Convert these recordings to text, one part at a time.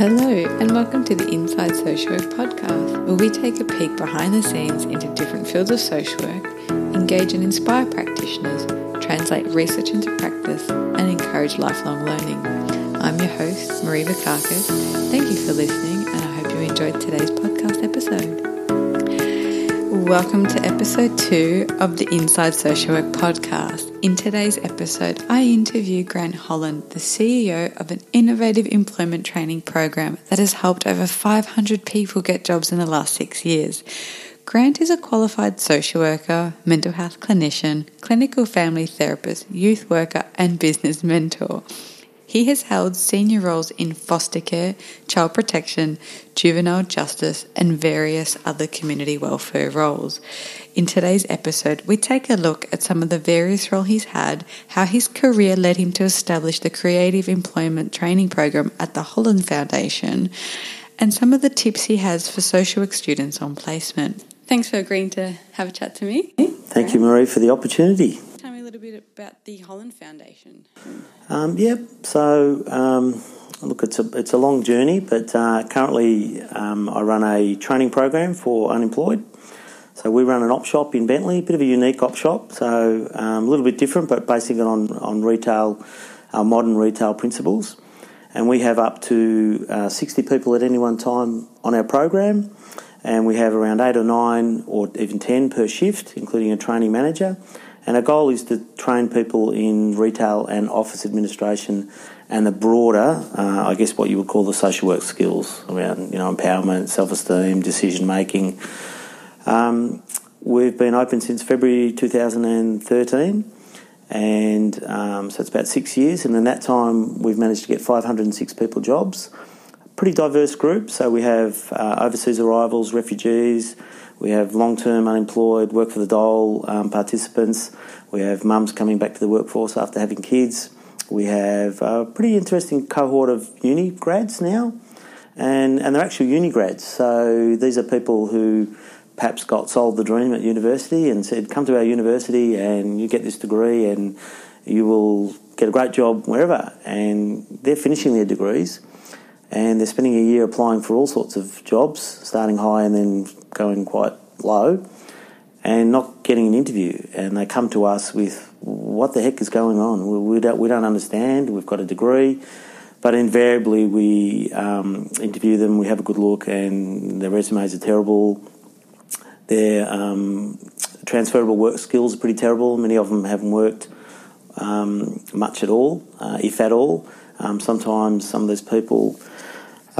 Hello, and welcome to the Inside Social Work podcast, where we take a peek behind the scenes into different fields of social work, engage and inspire practitioners, translate research into practice, and encourage lifelong learning. I'm your host, Marie Vakakis. Thank you for listening, and I hope you enjoyed today's podcast episode. Welcome to episode two of the Inside Social Work podcast. In today's episode, I interview Grant Holland, the CEO of an innovative employment training program that has helped over 500 people get jobs in the last six years. Grant is a qualified social worker, mental health clinician, clinical family therapist, youth worker, and business mentor. He has held senior roles in foster care, child protection, juvenile justice, and various other community welfare roles. In today's episode, we take a look at some of the various roles he's had, how his career led him to establish the Creative Employment Training Program at the Holland Foundation, and some of the tips he has for social work students on placement. Thanks for agreeing to have a chat to me. Thank you, Marie, for the opportunity little bit about the Holland Foundation? Um. So, um, look, it's a it's a long journey, but uh, currently um, I run a training program for unemployed. So we run an op shop in Bentleigh, a bit of a unique op shop. So um, a little bit different, but basing it on on retail, modern retail principles. And we have up to uh, 60 people at any one time on our program, and we have around eight or nine or even 10 per shift, including a training manager. And our goal is to train people in retail and office administration and the broader, uh, I guess, what you would call the social work skills around, you know, empowerment, self-esteem, decision making. Um, we've been open since February 2013, and um, so it's about six years. And in that time, we've managed to get 506 people jobs. Pretty diverse group. So we have uh, overseas arrivals, refugees. We have long term unemployed, work for the dole um, participants. We have mums coming back to the workforce after having kids. We have a pretty interesting cohort of uni grads now, and, and they're actual uni grads. So these are people who perhaps got sold the dream at university and said, Come to our university and you get this degree and you will get a great job wherever. And they're finishing their degrees and they're spending a year applying for all sorts of jobs, starting high and then going quite low, and not getting an interview. And they come to us with, "What the heck is going on? We, we don't we don't understand. We've got a degree." But invariably, we um, interview them, we have a good look, and their resumes are terrible. Their um, transferable work skills are pretty terrible. Many of them haven't worked um, much at all, uh, if at all. Um, sometimes some of these people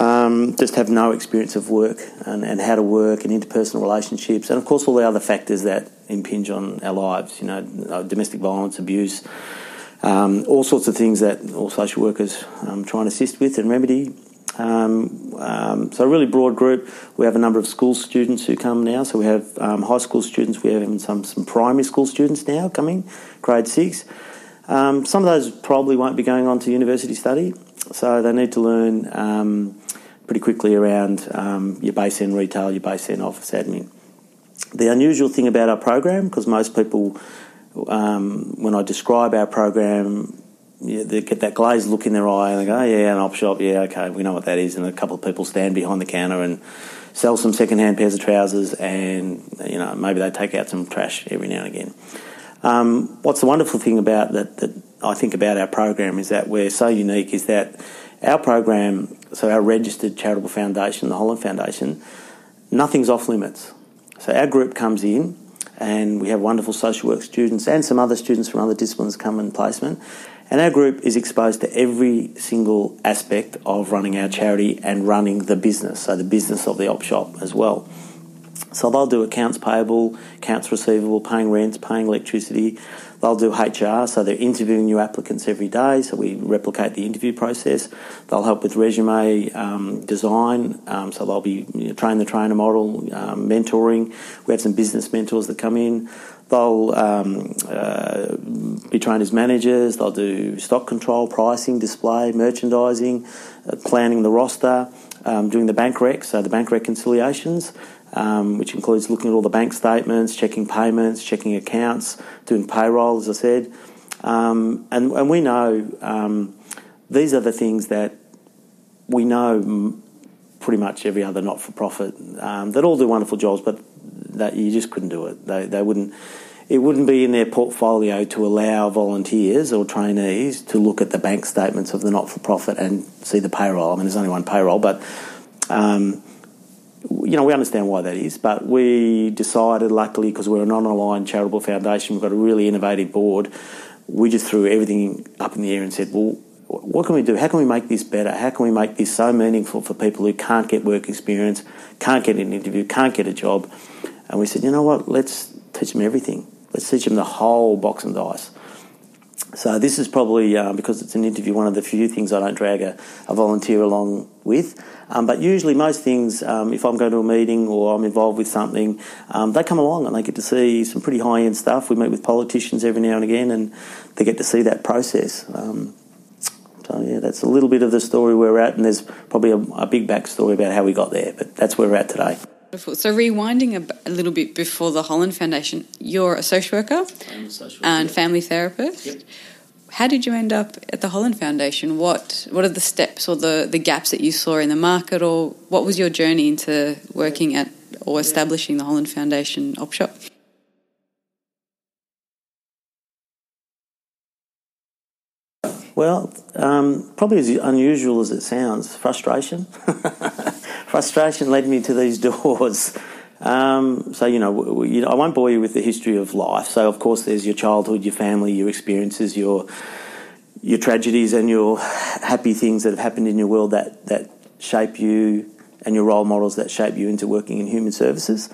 um, just have no experience of work and, and, how to work and interpersonal relationships, and of course all the other factors that impinge on our lives. You know, domestic violence, abuse, um, all sorts of things that all social workers um, try and assist with and remedy. Um, um, so a really broad group. We have a number of school students who come now. So we have um, high school students. We have even some some primary school students now coming, grade six. some of those probably won't be going on to university study, so they need to learn um, pretty quickly around um, your base end retail, your base end office admin. The unusual thing about our program, because most people, um, when I describe our program, yeah, they get that glazed look in their eye and they go, oh, yeah, an op shop, yeah, okay, we know what that is. And a couple of people stand behind the counter and sell some second-hand pairs of trousers and, you know, maybe they take out some trash every now and again. Um, what's the wonderful thing about that, that I think about our program is that we're so unique is that our program, so our registered charitable foundation, the Holland Foundation, nothing's off limits. So our group comes in and we have wonderful social work students and some other students from other disciplines come in placement. And our group is exposed to every single aspect of running our charity and running the business, so the business of the op shop as well. So they'll do accounts payable, accounts receivable, paying rent, paying electricity. They'll do HR, so they're interviewing new applicants every day, so we replicate the interview process. They'll help with resume um, design, um, so they'll be you know, train the trainer model, um, mentoring. We have some business mentors that come in. They'll um, uh, be trained as managers. They'll do stock control, pricing, display, merchandising, uh, planning the roster, um, doing the bank rec, so the bank reconciliations um, which includes looking at all the bank statements, checking payments, checking accounts, doing payroll, as I said. Um, and, and we know um, these are the things that we know pretty much every other not for profit um, that all do wonderful jobs, but that you just couldn't do it. They, they wouldn't. It wouldn't be in their portfolio to allow volunteers or trainees to look at the bank statements of the not for profit and see the payroll. I mean, there's only one payroll, but um, you know, we understand why that is, but we decided, luckily, because we're an non-aligned charitable foundation, we've got a really innovative board. We just threw everything up in the air and said, well, what can we do? How can we make this better? How can we make this so meaningful for people who can't get work experience, can't get an interview, can't get a job? And we said, you know what? Let's teach them everything. Let's teach them the whole box and dice. So this is probably uh, because it's an interview, one of the few things I don't drag a, a volunteer along with. Um, but usually, most things, um, if I'm going to a meeting or I'm involved with something, um, they come along and they get to see some pretty high end stuff. We meet with politicians every now and again, and they get to see that process. Um, so yeah, that's a little bit of the story we're at, and there's probably a, a big backstory about how we got there. But that's where we're at today. So, rewinding a, a, little bit before the Holland Foundation, you're a social worker, a social worker and family therapist. Yep. How did you end up at the Holland Foundation? What What are the steps or the, the gaps that you saw in the market, or what was your journey into working at or establishing the Holland Foundation op shop? Well, um, probably as unusual as it sounds, frustration. frustration led me to these doors. Um, so, you know, you know, I won't bore you with the history of life. So, of course, there's your childhood, your family, your experiences, your your tragedies, and your happy things that have happened in your world that that shape you, and your role models that shape you into working in human services.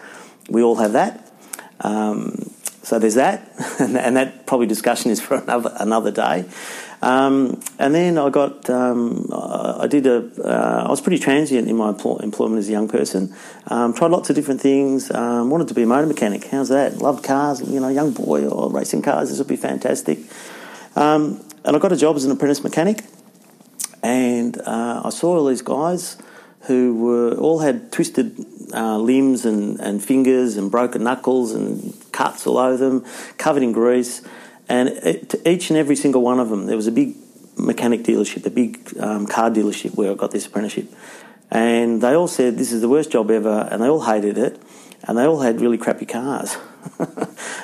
We all have that. Um, so there's that, and, that probably discussion is for another another day. Um, and then I got, um, I did a, uh, I was pretty transient in my employment as a young person. Um, tried lots of different things. Um, wanted to be a motor mechanic. How's that? Loved cars. You know, young boy or racing cars. This would be fantastic. Um, and I got a job as an apprentice mechanic. And uh, I saw all these guys who were all had twisted uh, limbs and, and fingers and broken knuckles and cuts all over them, covered in grease. And it, each and every single one of them, there was a big mechanic dealership, a big um, car dealership where I got this apprenticeship. And they all said, This is the worst job ever. And they all hated it. And they all had really crappy cars. and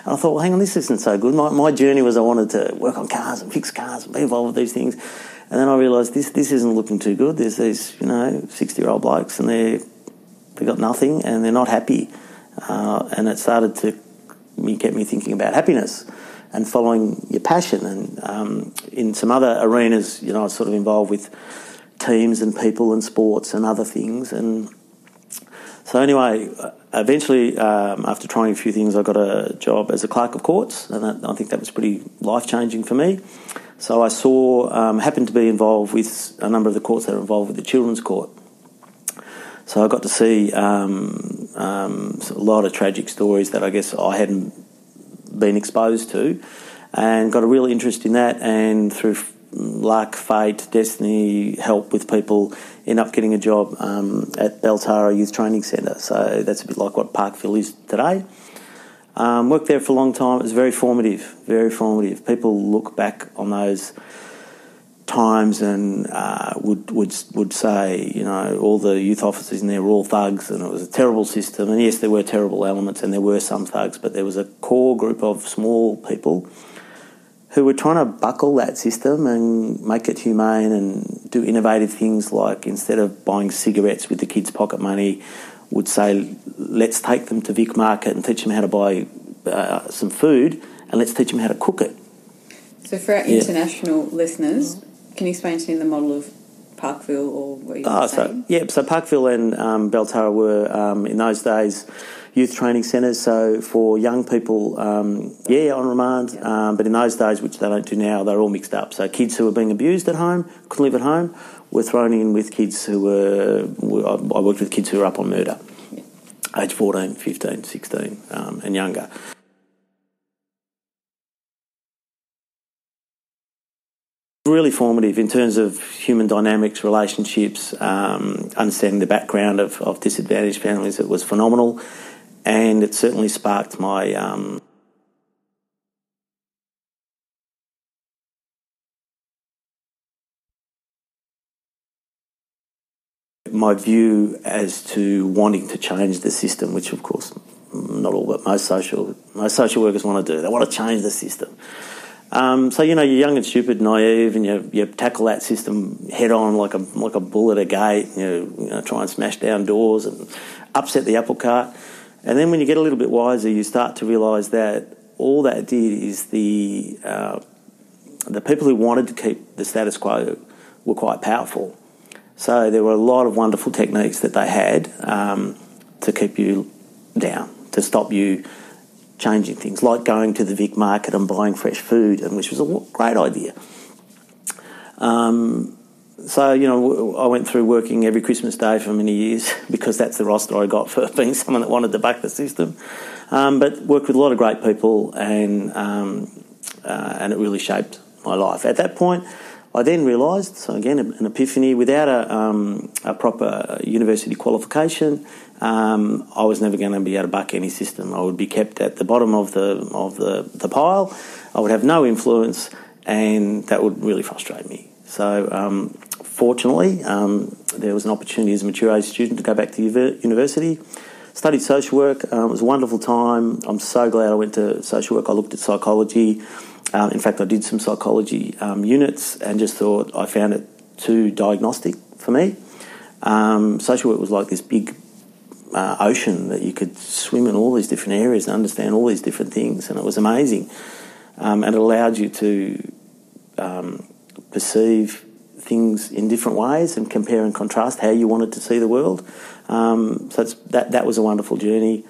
I thought, well, hang on, this isn't so good. My, my journey was I wanted to work on cars and fix cars and be involved with these things. And then I realised this, this isn't looking too good. There's these, you know, 60 year old blokes and they're, they've got nothing and they're not happy. Uh, and it started to get me thinking about happiness and following your passion. And um, in some other arenas, you know, I was sort of involved with teams and people and sports and other things. And so, anyway, eventually, um, after trying a few things, I got a job as a clerk of courts, and that, I think that was pretty life changing for me. So I saw, um, happened to be involved with a number of the courts that are involved with the children's court. So I got to see um, um, a lot of tragic stories that I guess I hadn't been exposed to, and got a real interest in that. And through luck, fate, destiny, help with people, end up getting a job um, at Baltara Youth Training Centre. So that's a bit like what Parkville is today. Um, worked there for a long time. It was very formative, very formative. People look back on those times and uh, would would would say, you know, all the youth officers in there were all thugs, and it was a terrible system. And yes, there were terrible elements, and there were some thugs, but there was a core group of small people who were trying to buckle that system and make it humane and do innovative things like instead of buying cigarettes with the kids' pocket money, would say, let's take them to Vic Market and teach them how to buy uh, some food, and let's teach them how to cook it. So for our yeah. international listeners can you explain to me the model of Parkville or what you oh, so yeah, so Parkville and um, Baltara were um, in those days youth training centres. So for young people, um, yeah, on remand. Yeah. Um, but in those days, which they don't do now, they're all mixed up. So kids who were being abused at home couldn't live at home were thrown in with kids who were. I worked with kids who were up on murder, yeah. age 14, 15, 16, um, and younger. Really formative in terms of human dynamics, relationships, um, understanding the background of, of, disadvantaged families. It was phenomenal, and it certainly sparked my um, my view as to wanting to change the system, which of course not all, but most social most social workers want to do. They want to change the system. Um, so you know you're young and stupid, naive, and you, you tackle that system head on like a like a bull at a gate. You know, you know, try and smash down doors and upset the apple cart. And then when you get a little bit wiser, you start to realise that all that did is the uh, the people who wanted to keep the status quo were quite powerful. So there were a lot of wonderful techniques that they had um, to keep you down, to stop you changing things, like going to the Vic market and buying fresh food, and which was a great idea. Um, so you know, I went through working every Christmas day for many years because that's the roster I got for being someone that wanted to buck the system. Um, but worked with a lot of great people, and um, uh, and it really shaped my life. At that point, I then realised, so again, an epiphany. Without a, um, a proper university qualification, um, I was never going to be able to buck any system. I would be kept at the bottom of the of the, the pile. I would have no influence, and that would really frustrate me. So, um, fortunately, um, there was an opportunity as a mature age student to go back to university. Studied social work. Um, it was a wonderful time. I'm so glad I went to social work. I looked at psychology. Um, in fact, I did some psychology um, units and just thought I found it too diagnostic for me. social work was like this big uh, ocean that you could swim in all these different areas and understand all these different things, and it was amazing. Um, and it allowed you to um, perceive things in different ways and compare and contrast how you wanted to see the world. Um, so that that was a wonderful journey.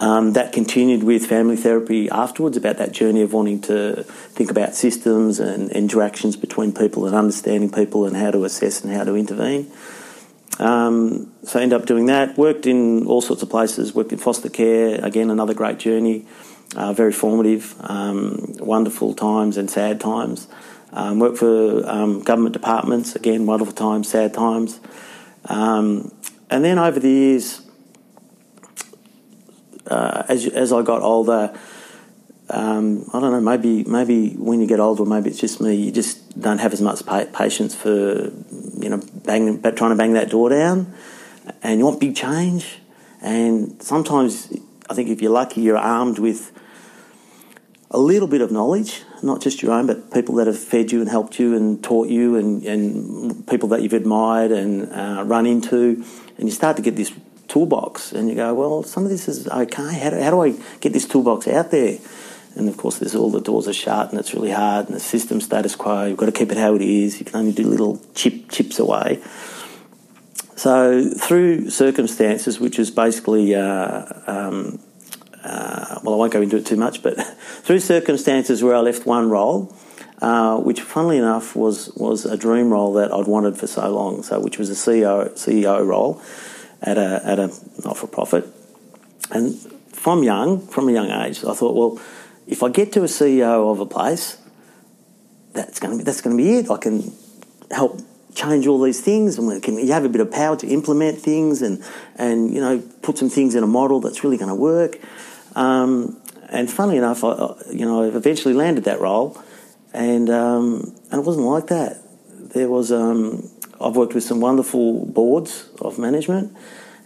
Um, that continued with family therapy afterwards about that journey of wanting to think about systems and interactions between people and understanding people and how to assess and how to intervene. Um, so I ended up doing that. Worked in all sorts of places. Worked in foster care. Again, another great journey. Uh, very formative, um, wonderful times and sad times. Um, worked for um, government departments. Again, wonderful times, sad times. Um, and then over the years, uh, as as I got older, um, I don't know. Maybe maybe when you get older, maybe it's just me. You just don't have as much patience for you know trying to bang that door down, and you want big change. And sometimes I think if you're lucky, you're armed with a little bit of knowledge, not just your own, but people that have fed you and helped you and taught you, and, and people that you've admired and uh, run into, and you start to get this toolbox, and you go, well, some of this is okay. How do, how do I get this toolbox out there? And of course, there's all the doors are shut, and it's really hard, and the system status quo. You've got to keep it how it is. You can only do little chip chips away. So through circumstances, which is basically, uh, um, uh, well, I won't go into it too much, but through circumstances where I left one role, uh, which, funnily enough, was was a dream role that I'd wanted for so long. So, which was a CEO CEO role at a at a not for profit, and from young, from a young age, I thought, well if I get to a CEO of a place, that's going to be that's going to be it. I can help change all these things, and can, you have a bit of power to implement things, and and you know put some things in a model that's really going to work. Um, and funnily enough, I, you know, I eventually landed that role, and um, and it wasn't like that. There was um, I've worked with some wonderful boards of management.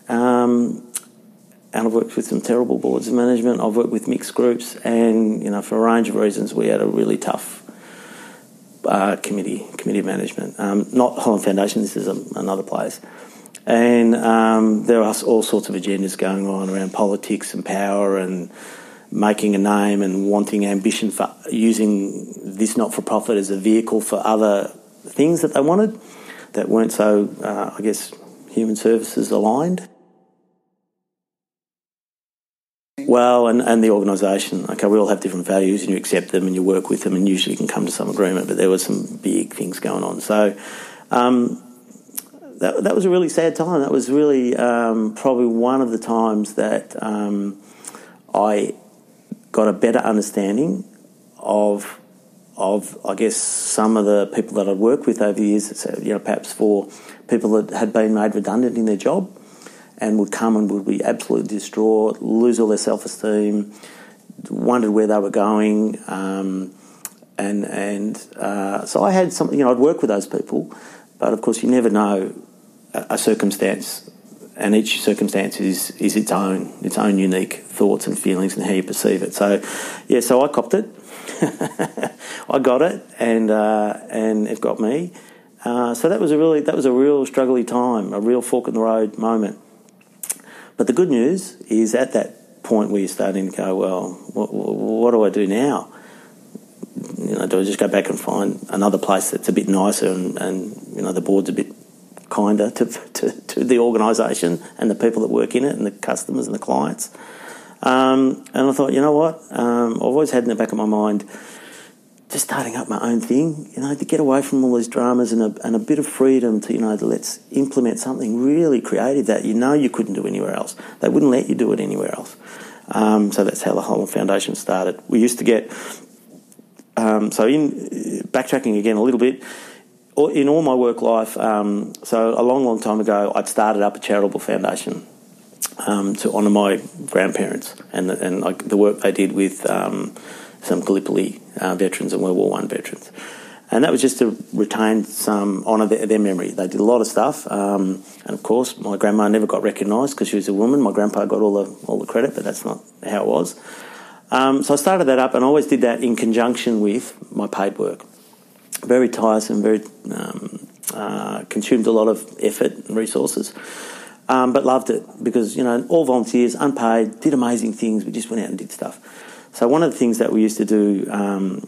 Um, and I've worked with some terrible boards of management. I've worked with mixed groups, and you know, for a range of reasons, we had a really tough uh, committee committee management. Um, not Holland Foundation. This is a, another place, and um, there are all sorts of agendas going on around politics and power and making a name and wanting ambition for using this not for profit as a vehicle for other things that they wanted that weren't so, uh, I guess, human services aligned. Well, and, and the organisation. Okay, we all have different values, and you accept them, and you work with them, and usually you can come to some agreement. But there were some big things going on, so um, that that was a really sad time. That was really um, probably one of the times that um, I got a better understanding of of I guess some of the people that I'd worked with over the years. So, you know, perhaps for people that had been made redundant in their job and would come and would be absolutely distraught, lose all their self esteem, wondered where they were going. Um, and and uh, so I had some, you know, I'd work with those people, but of course you never know a, a circumstance, and each circumstance is, is its own its own unique thoughts and feelings and how you perceive it. So, yeah, so I copped it. I got it, and uh, and it got me. Uh, so that was a really that was a real struggly time, a real fork in the road moment. But the good news is at that point where you're starting to go, well, what, what do I do now? You know, do I just go back and find another place that's a bit nicer and, and you know the board's a bit kinder to, to, to the organisation and the people that work in it and the customers and the clients? Um, and I thought, you know what? Um, I've always had in the back of my mind just starting up my own thing, you know, to get away from all these dramas and a, and a bit of freedom to, you know, to let's implement something really creative that you know you couldn't do anywhere else. They wouldn't let you do it anywhere else. Um, so that's how the whole foundation started. We used to get, um, so in backtracking again a little bit, in all my work life, um, so a long, long time ago, I'd started up a charitable foundation um, to honour my grandparents and the, and like the work they did with um, some Gallipoli uh, veterans and World War One veterans. And that was just to retain some honour their, their, memory. They did a lot of stuff, um, and of course, my grandma never got recognised because she was a woman. My grandpa got all the all the credit, but that's not how it was. Um, so I started that up, and I always did that in conjunction with my paid work. Very tiresome, very um, uh, consumed a lot of effort and resources, um, but loved it because you know all volunteers, unpaid, did amazing things. We just went out and did stuff. So one of the things that we used to do um,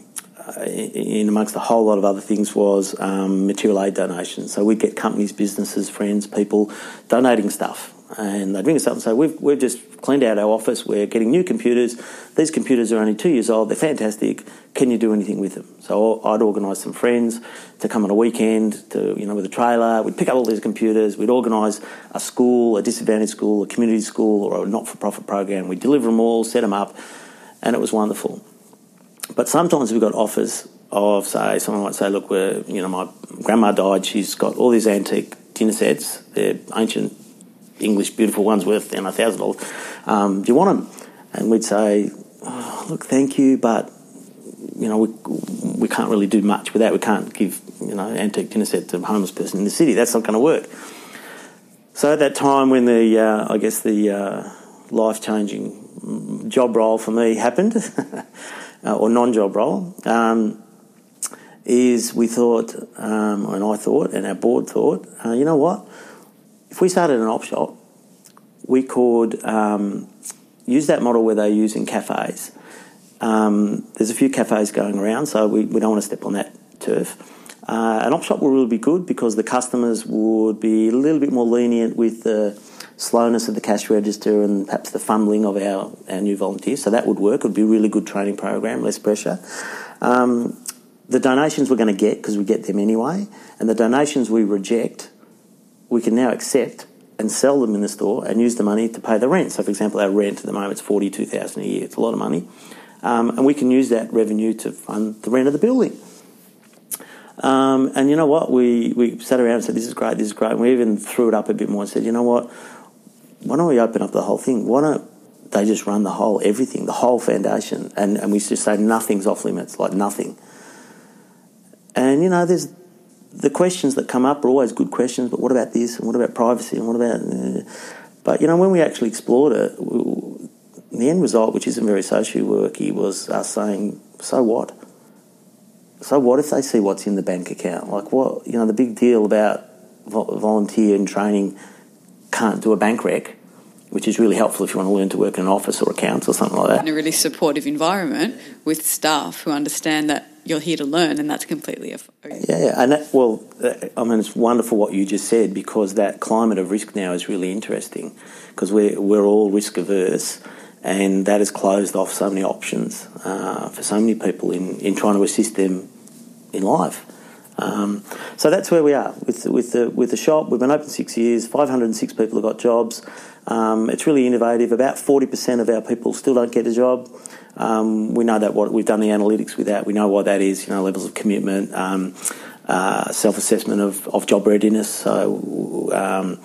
in amongst a whole lot of other things was um, material aid donations. So we'd get companies, businesses, friends, people donating stuff. And they'd ring us up and say, we've, we've just cleaned out our office, we're getting new computers. These computers are only two years old, they're fantastic. Can you do anything with them? So I'd organise some friends to come on a weekend to, you know, with a trailer. We'd pick up all these computers, we'd organise a school, a disadvantaged school, a community school, or a not for profit program. We'd deliver them all, set them up and it was wonderful. But sometimes we got offers of, say, someone might say, look, we're, you know, my grandma died, she's got all these antique dinner sets, they're ancient English, beautiful ones worth, you know, $1,000. Um, do you want them? And we'd say, oh, look, thank you, but, you know, we, we can't really do much with that. We can't give, you know, antique dinner set to a homeless person in the city. That's not going to work. So at that time when the, uh, I guess the uh, life-changing job role for me happened, uh, or non-job role, um, is we thought, um, and I thought, and our board thought, uh, you know what? If we started an op shop, we could um, use that model where they're using cafes. Um, there's a few cafes going around, so we, we don't want to step on that turf. Uh, an op shop will really be good because the customers would be a little bit more lenient with the slowness of the cash register and perhaps the fumbling of our, our new volunteers. So that would work. It would be a really good training program, less pressure. Um, the donations we're going to get, because we get them anyway, and the donations we reject, we can now accept and sell them in the store and use the money to pay the rent. So, for example, our rent at the moment is forty two thousand a year. It's a lot of money, um, and we can use that revenue to fund the rent of the building. Um, and you know what? We we sat around and said, "This is great. This is great." And we even threw it up a bit more and said, "You know what? why don't we open up the whole thing? Why don't they just run the whole everything, the whole foundation, and, and we just say nothing's off limits, like nothing. And you know, there's the questions that come up are always good questions, but what about this and what about privacy and what about? Uh, but you know, when we actually explored it, we, the end result, which isn't very social worky, was us saying, "So what? So what if they see what's in the bank account? Like what? You know, the big deal about volunteer and training." can't do a bank rec, which is really helpful if you want to learn to work in an office or accounts or something like that. In a really supportive environment with staff who understand that you're here to learn, and that's completely a yeah. And that, well, I mean, it's wonderful what you just said because that climate of risk now is really interesting because we're we're all risk averse. And that has closed off so many options uh, for so many people in, in trying to assist them in life. Um, so that's where we are with with the with the shop. We've been open six years. Five hundred and six people have got jobs. Um, it's really innovative. About forty percent of our people still don't get a job. Um, we know that what we've done the analytics with that. We know why that is. You know, levels of commitment, um, uh, self-assessment of, of job readiness. So um,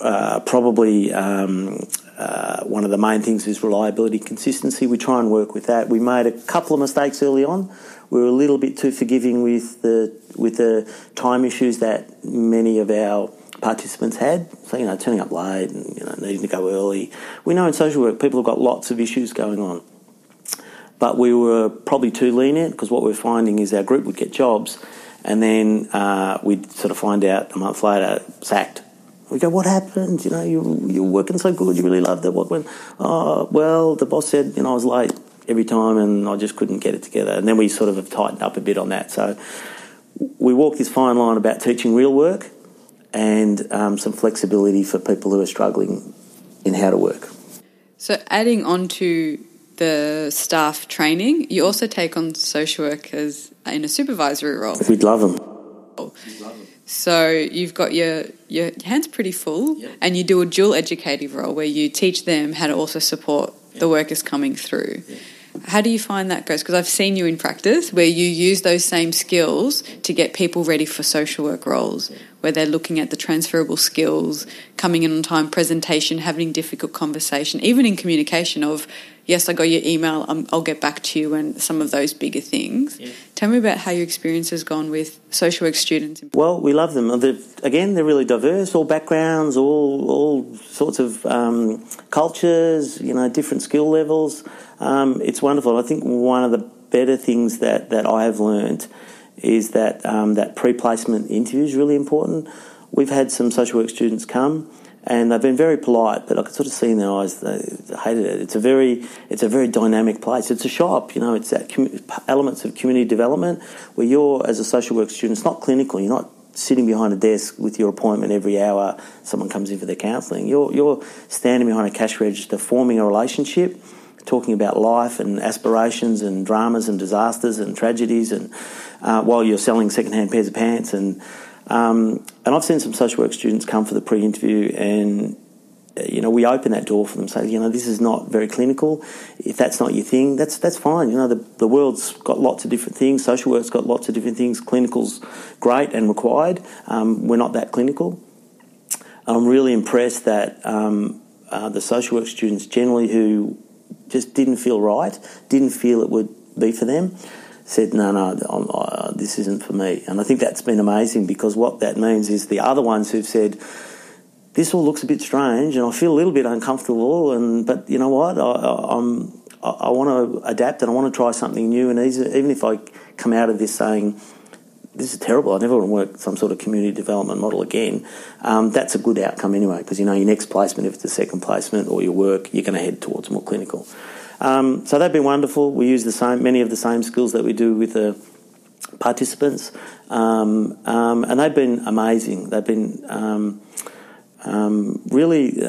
uh, probably um, uh, one of the main things is reliability, consistency. We try and work with that. We made a couple of mistakes early on. We were a little bit too forgiving with the with the time issues that many of our participants had. So you know, turning up late and you know needing to go early. We know in social work people have got lots of issues going on, but we were probably too lenient because what we're finding is our group would get jobs, and then uh, we'd sort of find out a month later sacked we go, what happened? You know, you, you're working so good, you really loved it. What went? Oh, well, the boss said, you know, I was late every time and I just couldn't get it together. And then we sort of have tightened up a bit on that. So we walk this fine line about teaching real work and um, some flexibility for people who are struggling in how to work. So, adding on to the staff training, you also take on social workers in a supervisory role. We'd love them. We'd love them. So you've got your your hands pretty full, yep. and you do a dual educative role where you teach them how to also support yep. the workers coming through. Yep. How do you find that goes? Because I've seen you in practice where you use those same skills to get people ready for social work roles, where they're looking at the transferable skills, coming in on time, presentation, having difficult conversation, even in communication of yes, I got your email, um, I'll get back to you, and some of those bigger things. Yeah. Tell me about how your experience has gone with social work students. Well, we love them. They're, again, they're really diverse, all backgrounds, all all sorts of um, cultures, you know, different skill levels. Um, it's wonderful. I think one of the better things that, that I have learned is that um, that pre-placement interview is really important. We've had some social work students come and they've been very polite, but I could sort of see in their eyes they hated it. It's a very, it's a very dynamic place. It's a shop, you know. It's that com- elements of community development where you're, as a social work student, it's not clinical. You're not sitting behind a desk with your appointment every hour. Someone comes in for their counselling. You're you're standing behind a cash register, forming a relationship, talking about life and aspirations and dramas and disasters and tragedies, and uh, while you're selling second-hand pairs of pants and um, and I've seen some social work students come for the pre-interview and you know, we open that door for them, say, you know, this is not very clinical. If that's not your thing, that's that's fine. You know, the, the world's got lots of different things. Social work's got lots of different things. Clinical's great and required. Um, we're not that clinical. I'm really impressed that um, uh, the social work students generally who just didn't feel right, didn't feel it would be for them, said, no, no, this isn't for me. And I think that's been amazing because what that means is the other ones who've said, this all looks a bit strange and I feel a little bit uncomfortable, and but you know what, I, am I, I want to adapt and I want to try something new. And even if I come out of this saying, this is terrible. I never want to work some sort of community development model again. Um, that's a good outcome anyway, because you know your next placement, if it's a second placement or your work, you're going to head towards more clinical. Um, so they've been wonderful. We use the same, many of the same skills that we do with the participants, um, um, and they've been amazing. They've been um, um, really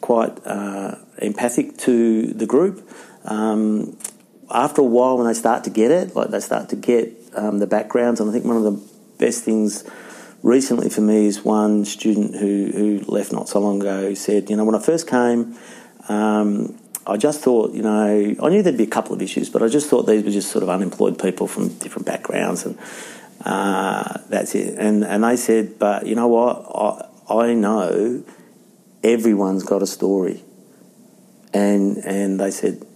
quite uh, empathic to the group. after a while, when they start to get it, like they start to get the backgrounds, and I think one of the best things recently for me is one student who, who left not so long ago who said, you know, when I first came, um, I just thought, you know, I knew there'd be a couple of issues, but I just thought these were just sort of unemployed people from different backgrounds, and uh, that's it. And and they said, but you know what? I, I know everyone's got a story, and and they said,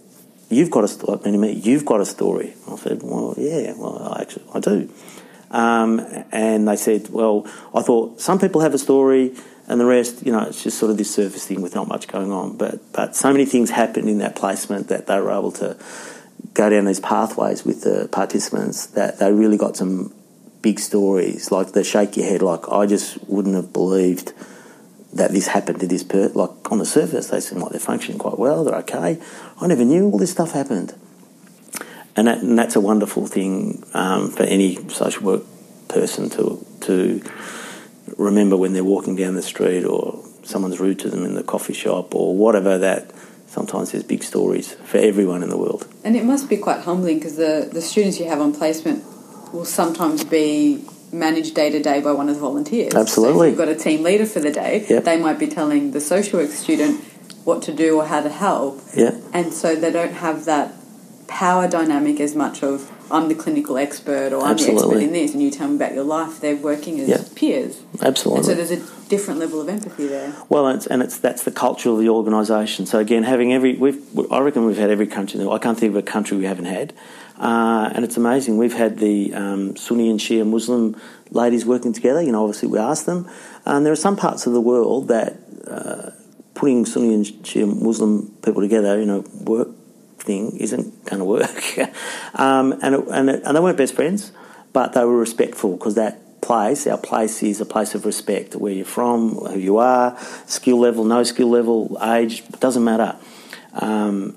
you've got a story. You've got a story. I said, well, yeah, well, I actually I do. Um, and they said, well, I thought some people have a story and the rest, you know, it's just sort of this surface thing with not much going on. But but so many things happened in that placement that they were able to go down these pathways with the participants that they really got some big stories. Like they shake your head, like I just wouldn't have believed that this happened to this person. Like on the surface, they seem like they're functioning quite well, they're okay. I never knew all this stuff happened. And, that, and that's a wonderful thing um, for any social work person to to remember when they're walking down the street or someone's rude to them in the coffee shop or whatever that sometimes there's big stories for everyone in the world. And it must be quite humbling because the, the students you have on placement will sometimes be managed day to day by one of the volunteers. Absolutely. So if you've got a team leader for the day, yep. they might be telling the social work student what to do or how to help. Yeah. And so they don't have that power dynamic as much of I'm the clinical expert or I'm Absolutely. the expert in this, and you tell me about your life. They're working as yep. peers. Absolutely. And so there's a different level of empathy there. Well, it's, and it's that's the culture of the organisation. So again, having every, we've, I reckon we've had every country. I can't think of a country we haven't had, uh, and it's amazing. We've had the um, Sunni and Shia Muslim ladies working together. You know, obviously we asked them, and there are some parts of the world that. Uh, putting Sunni and Shia Muslim people together, you know, work thing isn't going to work. um, and, it, and, it, and they weren't best friends, but they were respectful because that place, our place, is a place of respect. Where you're from, who you are, skill level, no skill level, age, doesn't matter. Um,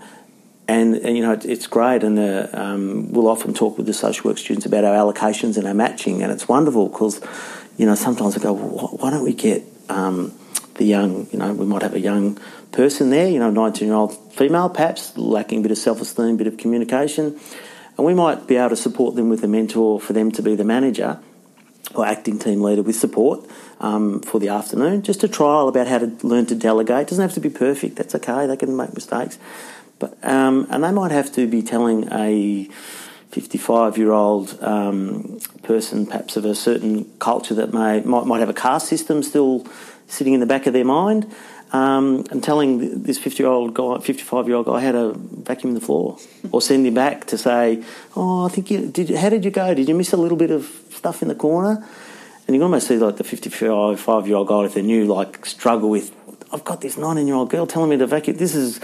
and, and, you know it, it's great, and uh, um, we'll often talk with the social work students about our allocations and our matching, and it's wonderful because you know sometimes I go, well, why don't we get um, the young, you know, we might have a young person there, you know, 19 year old female, perhaps lacking a bit of self esteem, a bit of communication. And we might be able to support them with a mentor for them to be the manager or acting team leader with support um, for the afternoon. Just a trial about how to learn to delegate. It doesn't have to be perfect, that's okay, they can make mistakes. But, um, and they might have to be telling a 55 year old um, person, perhaps of a certain culture that may might, might have a caste system still sitting in the back of their mind, um, and telling this 50 year old guy, 55 year old guy how to vacuum the floor, or send him back to say, "Oh, I think you did. How did you go? Did you miss a little bit of stuff in the corner?" And you can almost see like the 55 year old guy if they're new, like struggle with, "I've got this 19 year old girl telling me to vacuum. This is."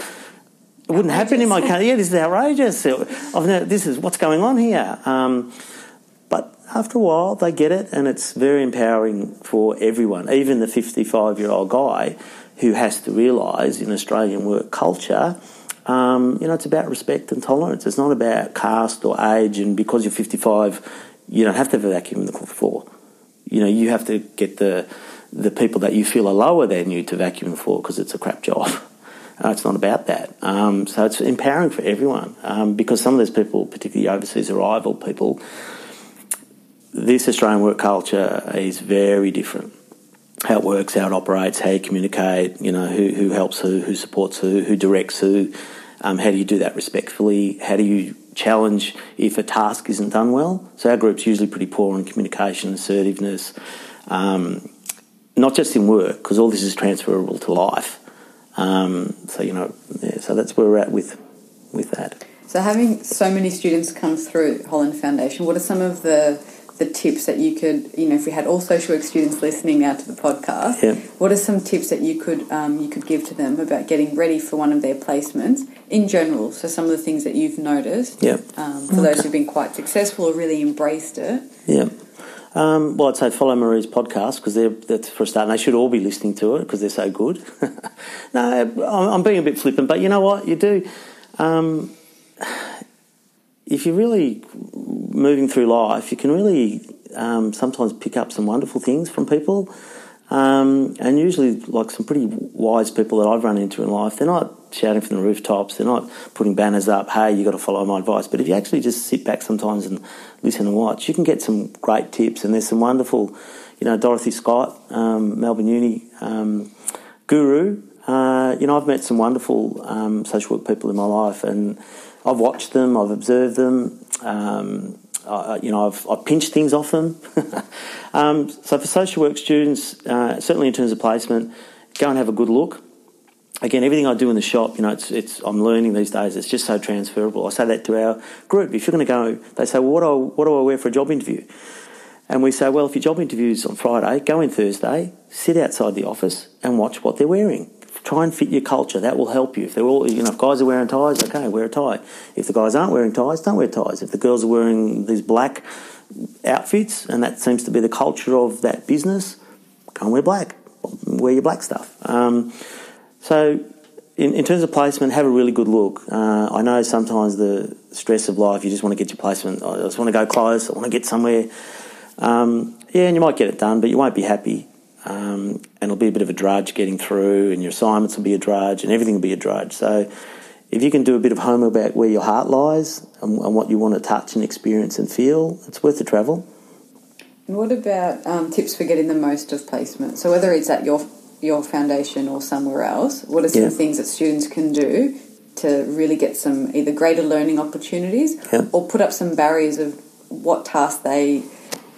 It wouldn't happen in my country. Yeah, this is outrageous. I've this is what's going on here. Um, but after a while, they get it, and it's very empowering for everyone, even the 55 year old guy who has to realise in Australian work culture. Um, you know, it's about respect and tolerance. It's not about caste or age, and because you're 55, you don't have to have a vacuum in the floor. You know, you have to get the the people that you feel are lower than you to vacuum the floor because it's a crap job. Uh, it's not about that. Um, so it's empowering for everyone um, because some of those people, particularly overseas arrival people, this Australian work culture is very different. How it works, how it operates, how you communicate, you know, who, who helps who, who supports who, who directs who, um, how do you do that respectfully, how do you challenge if a task isn't done well. So our group's usually pretty poor in communication, assertiveness, um, not just in work, because all this is transferable to life. Um, so, you know, yeah, so that's where we're at with, with that. So having so many students come through Holland Foundation, what are some of the the tips that you could, you know, if we had all social work students listening now to the podcast, yeah. what are some tips that you could um, you could give to them about getting ready for one of their placements in general? So some of the things that you've noticed, yeah, um, for okay. those who've been quite successful or really embraced it, yeah. Um, well, I'd say follow Marie's podcast because they're that's for a start, and they should all be listening to it because they're so good. no, I'm being a bit flippant, but you know what? You do. Um, if you're really moving through life, you can really um, sometimes pick up some wonderful things from people. Um, and usually, like some pretty wise people that I've run into in life, they're not shouting from the rooftops, they're not putting banners up, hey, you've got to follow my advice. But if you actually just sit back sometimes and listen and watch, you can get some great tips. And there's some wonderful, you know, Dorothy Scott, um, Melbourne Uni um, guru. Uh, you know, I've met some wonderful um, social work people in my life, and I've watched them, I've observed them. Um, I, you know, I've, I've, pinched things off them. um, so for social work students, uh, certainly in terms of placement, go and have a good look. Again, everything I do in the shop, you know, it's, it's I'm learning these days. It's just so transferable. I say that to our group. If you're going to go, they say, well, what do I, what do I wear for a job interview? And we say, well, if your job interview's on Friday, go in Thursday, sit outside the office and watch what they're wearing try and fit your culture. That will help you. If they're all, you know, if guys are wearing ties, okay, wear a tie. If the guys aren't wearing ties, don't wear ties. If the girls are wearing these black outfits, and that seems to be the culture of that business, go and wear black. Wear your black stuff. Um, so, in, in, terms of placement, have a really good look. Uh, I know sometimes the stress of life, you just want to get your placement. I just want to go close. I want to get somewhere. Um, yeah, and you might get it done, but you won't be happy. Um, and it'll be a bit of a drudge getting through, and your assignments will be a drudge, and everything will be a drudge. So, if you can do a bit of home about where your heart lies and, and what you want to touch and experience and feel, it's worth the travel. And what about um, tips for getting the most of placement? So, whether it's at your your foundation or somewhere else, what are some yeah. things that students can do to really get some either greater learning opportunities Yep. or put up some barriers of what tasks they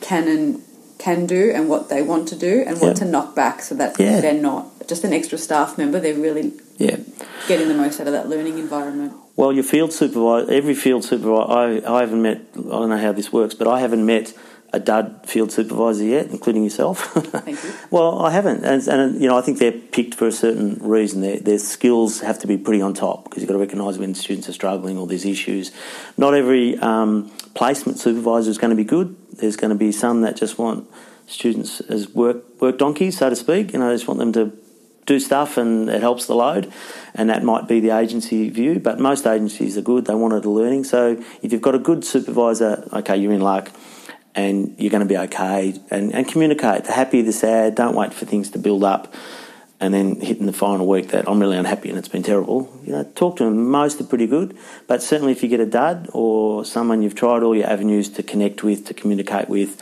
can and can do and what they want to do and what to knock back so that Yeah. they're not just an extra staff member. They're really Yeah. getting the most out of that learning environment. Well, your field supervisor, every field supervisor, I, I haven't met, I don't know how this works, but I haven't met a dud field supervisor yet, including yourself. Thank you. well, I haven't. And, and, you know, I think they're picked for a certain reason. Their, their skills have to be pretty on top because you've got to recognise when students are struggling or there's issues. Not every um, placement supervisor is going to be good. There's going to be some that just want students as work, work donkeys, so to speak. You know, just want them to do stuff and it helps the load, and that might be the agency view. But most agencies are good; they want it a learning. So if you've got a good supervisor, okay, you're in luck, and you're going to be okay. And, and communicate the happy, the sad. Don't wait for things to build up, and then hitting the final week that I'm really unhappy and it's been terrible. You know, talk to them. Most are pretty good, but certainly if you get a dud or someone you've tried all your avenues to connect with, to communicate with,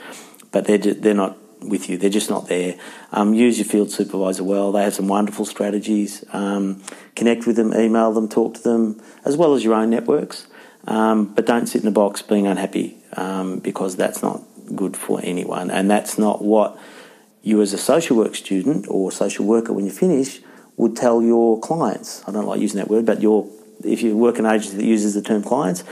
but they're ju- they're not with you. They're just not there. Um, use your field supervisor well. They have some wonderful strategies. Um, connect with them, email them, talk to them, as well as your own networks. Um, but don't sit in a box being unhappy um, because that's not good for anyone. And that's not what you, as a social work student or social worker, when you finish, would tell your clients. I don't like using that word, but your if you work in an agency that uses the term clients,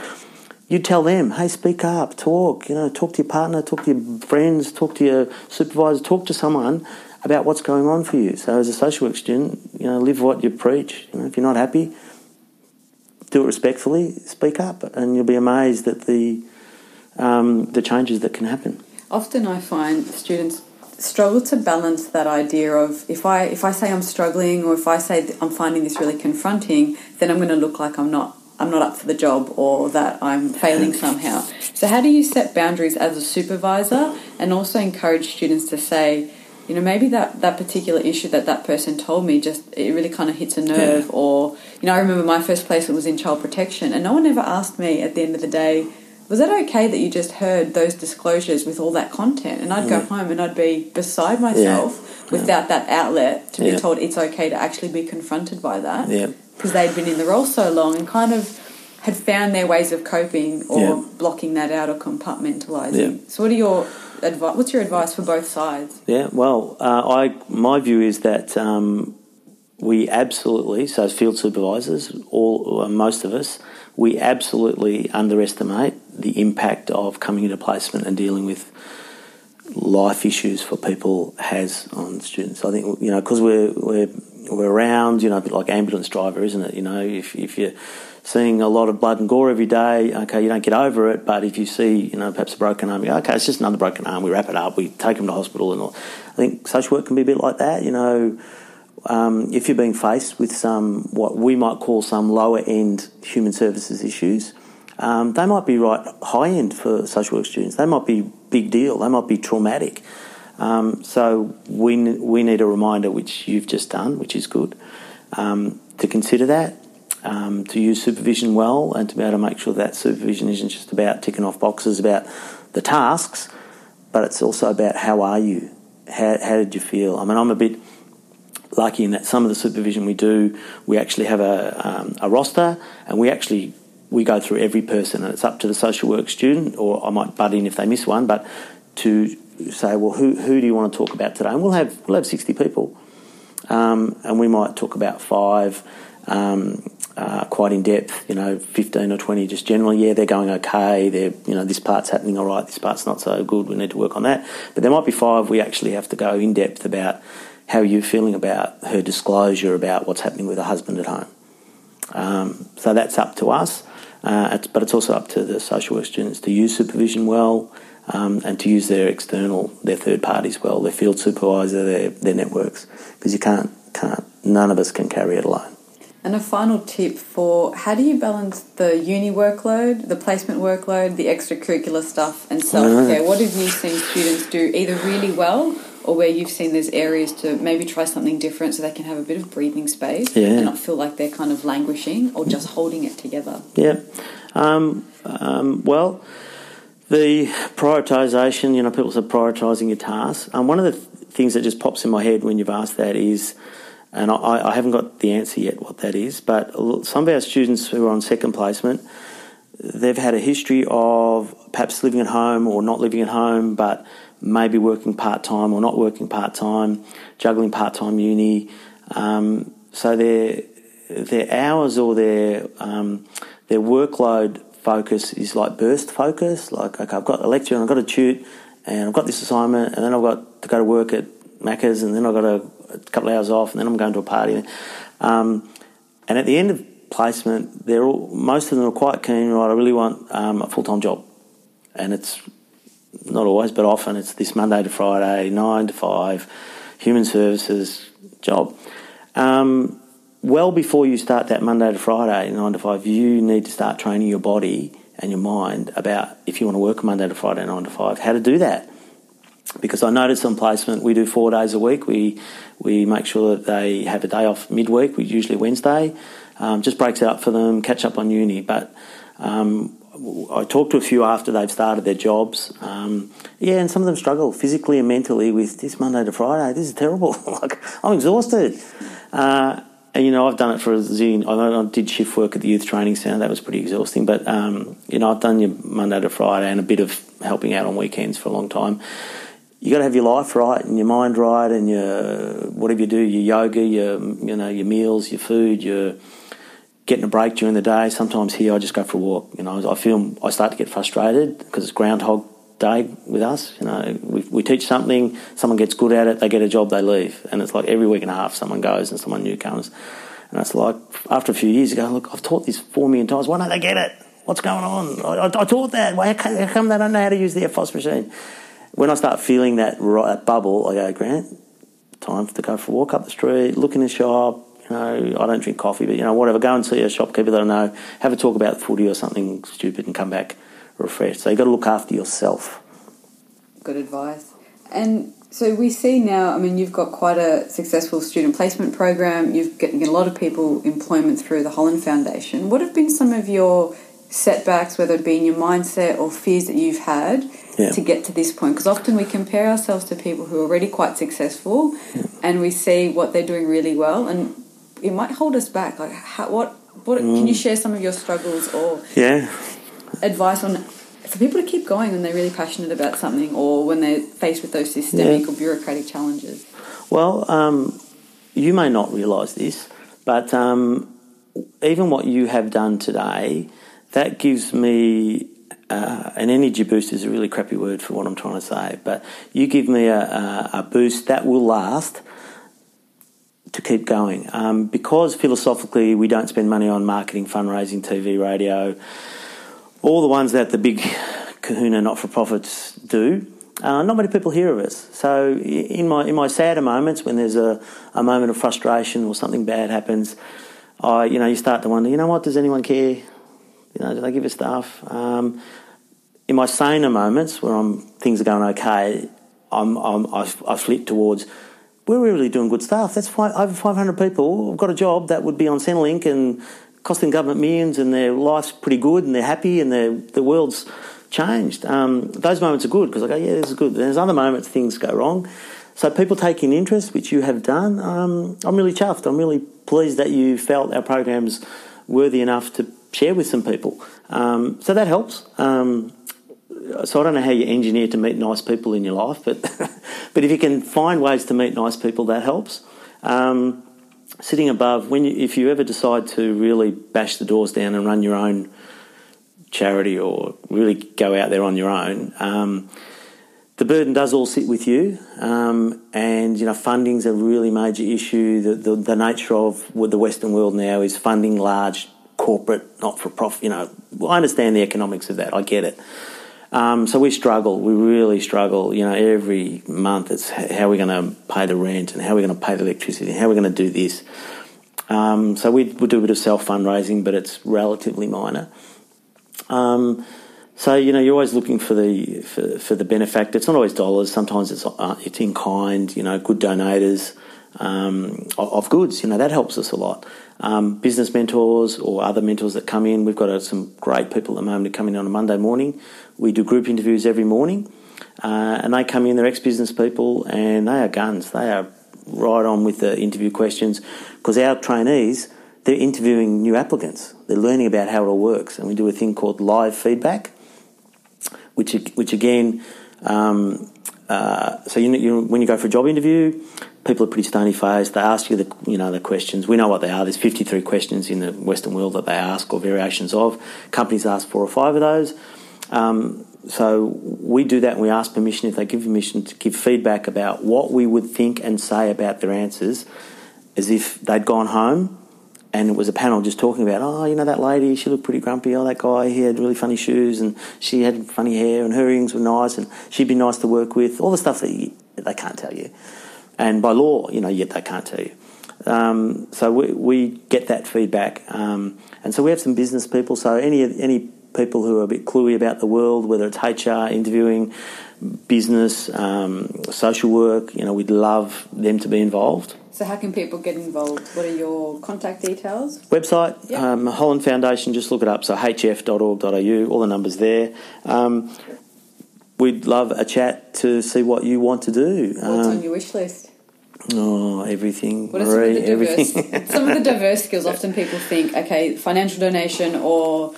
you tell them, hey, speak up, talk, you know, talk to your partner, talk to your friends, talk to your supervisor, talk to someone about what's going on for you. So as a social work student, you know, live what you preach. You know, if you're not happy, do it respectfully, speak up, and you'll be amazed at the um, the changes that can happen. Often I find students struggle to balance that idea of if I if I say I'm struggling or if I say I'm finding this really confronting, then I'm going to look like I'm not I'm not up for the job or that I'm failing somehow. So how do you set boundaries as a supervisor and also encourage students to say, you know, maybe that, that particular issue that that person told me just it really kind of hits a nerve Yeah. or you know, I remember my first placement was in child protection and no one ever asked me at the end of the day was that okay that you just heard those disclosures with all that content? And I'd go home and I'd be beside myself without that outlet to Yeah. be told it's okay to actually be confronted by that. Yeah. Because they'd been in the role so long and kind of had found their ways of coping or Yeah. blocking that out or compartmentalizing. Yeah. So, what are your advice? What's your advice for both sides? Yeah, well, uh, I my view is that um, we absolutely, so as field supervisors, all uh, most of us, we absolutely underestimate the impact of coming into placement and dealing with life issues for people has on students. I think you know because we're we're we're around, you know, a bit like ambulance driver, isn't it? You know, if if you're seeing a lot of blood and gore every day, okay, you don't get over it. But if you see, you know, perhaps a broken arm, you go, okay, it's just another broken arm. We wrap it up, we take them to hospital, and all. I think social work can be a bit like that. You know, um, if you're being faced with some what we might call some lower end human services issues, um, they might be right high end for social work students. They might be big deal. They might be traumatic. Um, so we we need a reminder, which you've just done, which is good, um, to consider that, um, to use supervision well, and to be able to make sure that supervision isn't just about ticking off boxes about the tasks, but it's also about how are you, how how did you feel? I mean, I'm a bit lucky in that some of the supervision we do, we actually have a, um, a roster and we actually we go through every person and it's up to the social work student or I might butt in if they miss one, but to say, well, who, who do you want to talk about today? And we'll have we'll have sixty people, um, and we might talk about five. Um, uh, quite in depth, you know, 15 or 20 just generally, yeah, they're going okay, they're, you know, this part's happening all right, this part's not so good, we need to work on that. But there might be five we actually have to go in depth about how you're you feeling about her disclosure about what's happening with her husband at home. Um, so that's up to us, uh, it's, but it's also up to the social work students to use supervision well um, and to use their external, their third parties well, their field supervisor, their, their networks, because you can't, can't, none of us can carry it alone. And a final tip for how do you balance the uni workload, the placement workload, the extracurricular stuff, and self care? What have you seen students do either really well or where you've seen there's areas to maybe try something different so they can have a bit of breathing space Yeah. and not feel like they're kind of languishing or just holding it together? Yeah. Um, um, well, the prioritisation, you know, people say prioritising your tasks. Um, one of the th- things that just pops in my head when you've asked that is and I, I haven't got the answer yet what that is. But some of our students who are on second placement, they've had a history of perhaps living at home or not living at home, but maybe working part time or not working part time, juggling part time uni. Um, so their their hours or their um, their workload focus is like burst focus. Like okay, I've got a lecture and I've got a tute, and I've got this assignment, and then I've got to go to work at Macca's, and then I've got a, a couple of hours off, and then I'm going to a party. Um, and at the end of placement, they're all, most of them are quite keen. Right, I really want um, a full time job, and it's not always, but often it's this Monday to Friday, nine to five, human services job. Um, well before you start that Monday to Friday, nine to five, you need to start training your body and your mind about if you want to work Monday to Friday, nine to five, how to do that. Because I noticed on placement, we do four days a week. We we make sure that they have a day off midweek, we usually Wednesday. Um, just breaks it up for them, catch up on uni. But um, I talked to a few after they've started their jobs. Um, yeah, and some of them struggle physically and mentally with this Monday to Friday. This is terrible. like I'm exhausted. Uh, and, you know, I've done it for a zine. I, did shift work at the youth training centre. That was pretty exhausting. But um, you know, I've done your Monday to Friday and a bit of helping out on weekends for a long time. You got to have your life right and your mind right, and your whatever you do, your yoga, your you know, your meals, your food, your getting a break during the day. Sometimes here I just go for a walk. You know, I feel I start to get frustrated because it's groundhog day with us. You know, we, we teach something, someone gets good at it, they get a job, they leave, and it's like every week and a half someone goes and someone new comes, and it's like after a few years you go, look, I've taught this four million times. Why don't they get it? What's going on? I, I, I taught that. Why how come they don't know how to use the EFTPOS machine? When I start feeling that, that bubble, I go, Grant, time to go for a walk up the street, look in the shop, you know, I don't drink coffee, but you know, whatever. Go and see a shopkeeper that I know. Have a talk about footy or something stupid, and come back refreshed. So you've got to look after yourself. Good advice. And so we see now. I mean, you've got quite a successful student placement program. You've getting a lot of people employment through the Holland Foundation. What have been some of your setbacks, whether it be in your mindset or fears that you've had yeah. to get to this point? Because often we compare ourselves to people who are already quite successful, yeah. and we see what they're doing really well, and it might hold us back. Like, how, what, what? Mm. Can you mm. share some of your struggles or yeah advice on for people to keep going when they're really passionate about something or when they're faced with those systemic yeah. or bureaucratic challenges? Well, um, you may not realise this, but um, even what you have done today, that gives me uh, an energy boost is a really crappy word for what I'm trying to say, but you give me a, a, a boost that will last to keep going. Um, because philosophically, we don't spend money on marketing, fundraising, TV, radio, all the ones that the big kahuna not for profits do. Uh, not many people hear of us. So in my in my sadder moments, when there's a, a moment of frustration or something bad happens, I you know you start to wonder, you know what, does anyone care? You know, do they give us stuff? Um, in my saner moments, where I'm things are going okay, I'm, I'm I, I flip towards we're really doing good stuff. That's five, over 500 people have got a job that would be on Centrelink and costing government millions, and their life's pretty good, and they're happy, and the world's changed. Um, those moments are good because I go, yeah, this is good. There's other moments things go wrong. So people taking interest, which you have done, um, I'm really chuffed. I'm really pleased that you felt our program's worthy enough to share with some people. Um, so that helps. Um, so I don't know how you engineer to meet nice people in your life, but but if you can find ways to meet nice people, that helps. Um, sitting above, when you, if you ever decide to really bash the doors down and run your own charity or really go out there on your own, um, the burden does all sit with you, um, and you know funding's a really major issue. The, the, the nature of the Western world now is funding large corporate, not for profit. You know, I understand the economics of that. I get it. Um, so we struggle. We really struggle. You know, every month it's how we're going to pay the rent and how we're going to pay the electricity and how we're going to do this. Um, so we, we do a bit of self fundraising, but it's relatively minor. Um, so you know, you're always looking for the for, for, the benefactor. It's not always dollars. Sometimes it's uh, it's in kind. You know, good donors um, of goods. You know, that helps us a lot. Um, business mentors or other mentors that come in. We've got uh, some great people at the moment who come in on a Monday morning. We do group interviews every morning, uh, and they come in. They're ex-business people, and they are guns. They are right on with the interview questions because our trainees they're interviewing new applicants. They're learning about how it all works, and we do a thing called live feedback, which which again. Um, uh, so you, you, when you go for a job interview, people are pretty stony faced. They ask you the you know the questions. We know what they are. There's 53 questions in the Western world that they ask or variations of. Companies ask four or five of those. Um, so we do that and we ask permission if they give permission to give feedback about what we would think and say about their answers as if they'd gone home and it was a panel just talking about, oh, you know, that lady, she looked pretty grumpy. Oh, that guy, he had really funny shoes and she had funny hair and her earrings were nice and she'd be nice to work with. All the stuff that you, they can't tell you. And by law, you know, yet they can't tell you. Um, so we, we get that feedback. Um, and so we have some business people. So any, any people who are a bit cluey about the world, whether it's HR, interviewing, business, um, social work. You know, we'd love them to be involved. So, how can people get involved? What are your contact details? Website, yep. um, Holland Foundation, just look it up. So, hf.org.au, all the numbers there. Um, we'd love a chat to see what you want to do. What's on um, your wish list? Oh, everything. What are some, of the diverse, some of the diverse skills? Often people think, okay, financial donation or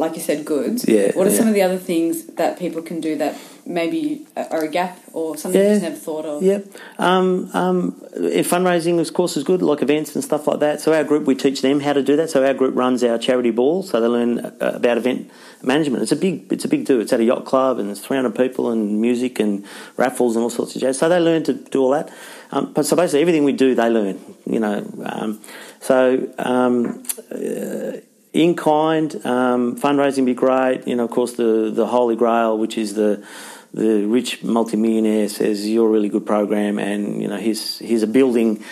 like you said, goods. Yeah. What are yeah. some of the other things that people can do that maybe are a gap or something yeah. you've never thought of? Yep. Um, um, fundraising, of course, is good, like events and stuff like that. So our group, we teach them how to do that. So our group runs our charity ball, so they learn uh, about event management. It's a big, it's a big do. It's at a yacht club, and there's 300 people, and music, and raffles, and all sorts of jazz. So they learn to do all that. Um, but so basically, everything we do, they learn. You know. Um, so. Um, uh, in kind um, fundraising be great. You know, of course, the the Holy Grail, which is the the rich multimillionaire, says you're a really good program, and you know, here's here's a building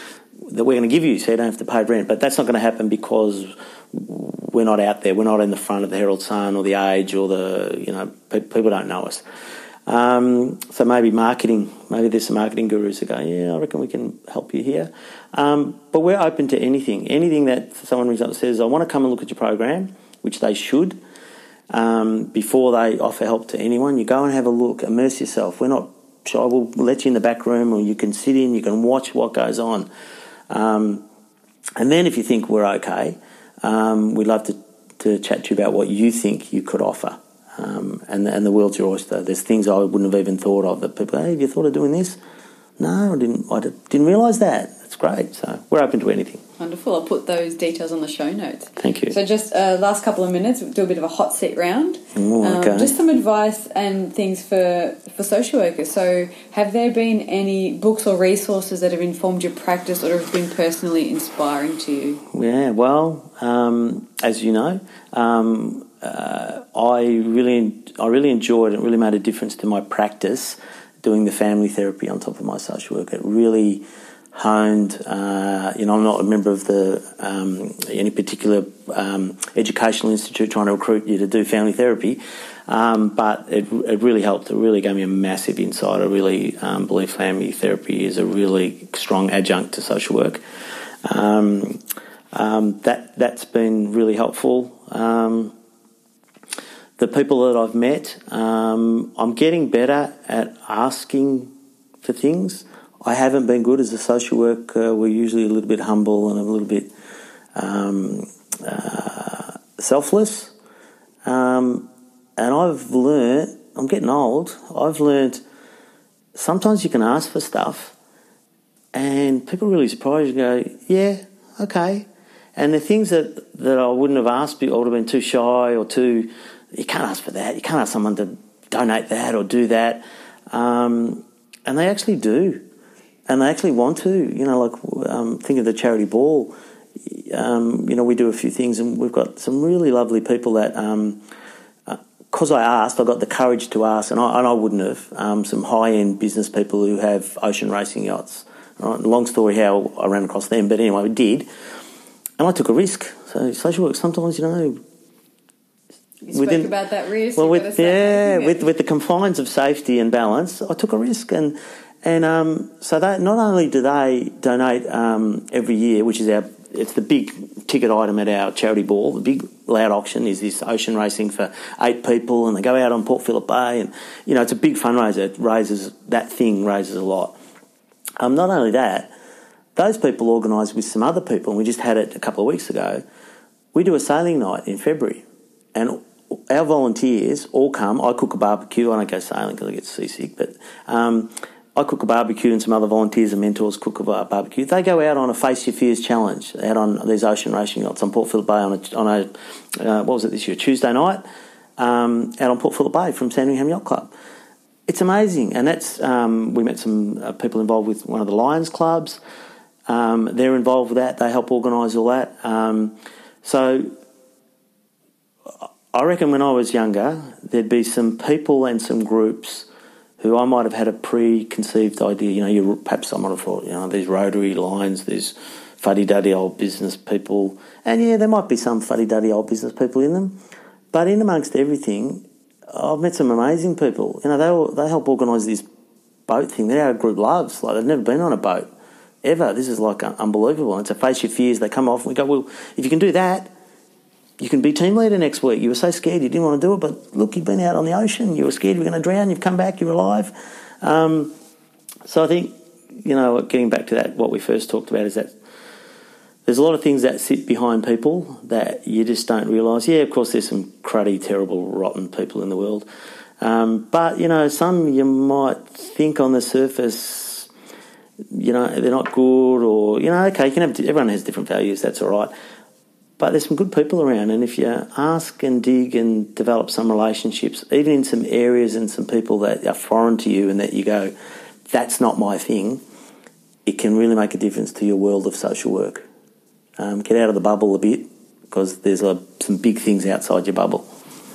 that we're going to give you, so you don't have to pay rent. But that's not going to happen because we're not out there. We're not in the front of the Herald Sun or the Age or the you know people don't know us. Um, so maybe marketing, maybe there's some marketing gurus who go, yeah, I reckon we can help you here. Um, but we're open to anything, anything that someone rings up and says, I want to come and look at your program, which they should. Um, before they offer help to anyone, you go and have a look, immerse yourself. We're not shy. We'll let you in the back room, or you can sit in, you can watch what goes on. Um, and then, if you think we're okay, um, we'd love to, to chat to you about what you think you could offer. Um, and, and the world's your oyster. There's things I wouldn't have even thought of that people, hey, have you thought of doing this? No, I didn't. I didn't realise that. It's great. So we're open to anything. Wonderful. I'll put those details on the show notes. Thank you. So just uh, last couple of minutes, we'll do a bit of a hot seat round. Ooh, okay. Um, just some advice and things for for social workers. So have there been any books or resources that have informed your practice or have been personally inspiring to you? Yeah. Well, um, as you know. Um, uh, I really, I really enjoyed it. Really made a difference to my practice doing the family therapy on top of my social work. It really honed. Uh, you know, I'm not a member of the um, any particular um, educational institute trying to recruit you to do family therapy, um, but it, it really helped. It really gave me a massive insight. I really um, believe family therapy is a really strong adjunct to social work. Um, um, that that's been really helpful the people that I've met, um, I'm getting better at asking for things. I haven't been good as a social worker. We're usually a little bit humble and a little bit um, uh, selfless. Um, and I've learnt, I'm getting old, I've learnt sometimes you can ask for stuff and people really surprised and go, yeah, okay. And the things that, that I wouldn't have asked, I would have been too shy or too you can't ask for that. You can't ask someone to donate that or do that. Um, and they actually do. And they actually want to. You know, like um, think of the charity ball. Um, you know, we do a few things, and we've got some really lovely people that, because um, uh, I asked, I got the courage to ask, and I, and I wouldn't have. Um, some high end business people who have ocean racing yachts. Right? Long story how I ran across them, but anyway, I did, and I took a risk. So social work sometimes, you know, you within, about that risk. Well, with yeah, with with the confines of safety and balance, I took a risk, and and um, so that not only do they donate um, every year, which is our it's the big ticket item at our charity ball. The big loud auction is this ocean racing for eight people, and they go out on Port Phillip Bay, and you know it's a big fundraiser. It raises that thing raises a lot. Um, not only that, those people organise with some other people, and we just had it a couple of weeks ago. We do a sailing night in February, and our volunteers all come. I cook a barbecue. I don't go sailing because I get seasick, but um, I cook a barbecue, and some other volunteers and mentors cook a barbecue. They go out on a Face Your Fears challenge out on these ocean racing yachts on Port Phillip Bay on a, on a uh, what was it this year Tuesday night um, out on Port Phillip Bay from Sandringham Yacht Club. It's amazing, and that's um, we met some uh, people involved with one of the Lions clubs. Um, they're involved with that. They help organise all that. Um, so I reckon when I was younger, there'd be some people and some groups who I might have had a preconceived idea. You know, you perhaps I might have thought, you know, these Rotary Lions, these fuddy-duddy old business people, and yeah, there might be some fuddy-duddy old business people in them, but in amongst everything, I've met some amazing people. You know, they they help organise this boat thing that our group loves. Like they've never been on a boat ever. This is like unbelievable. And it's a face your fears. They come off and we go, well, if you can do that, you can be team leader next week. You were so scared you didn't want to do it, but look, you've been out on the ocean. You were scared you were going to drown. You've come back. You're alive. Um, so I think you know, getting back to that, what we first talked about is that there's a lot of things that sit behind people that you just don't realise. Yeah, of course, there's some cruddy, terrible, rotten people in the world, um, but you know, some you might think on the surface, you know, they're not good, or you know, okay, you can have everyone has different values. That's all right. But there's some good people around, and if you ask and dig and develop some relationships, even in some areas and some people that are foreign to you, and that you go, that's not my thing, it can really make a difference to your world of social work. Um, get out of the bubble a bit because there's a, some big things outside your bubble.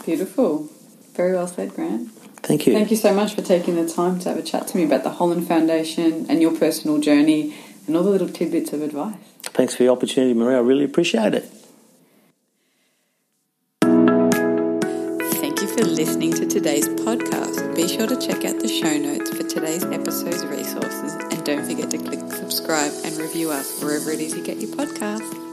Beautiful. Very well said, Grant. Thank you. Thank you so much for taking the time to have a chat to me about the Holland Foundation and your personal journey and all the little tidbits of advice. Thanks for the opportunity, Maria. I really appreciate it. For listening to today's podcast. Be sure to check out the show notes for today's episode's resources and don't forget to click subscribe and review us wherever it is you get your podcast.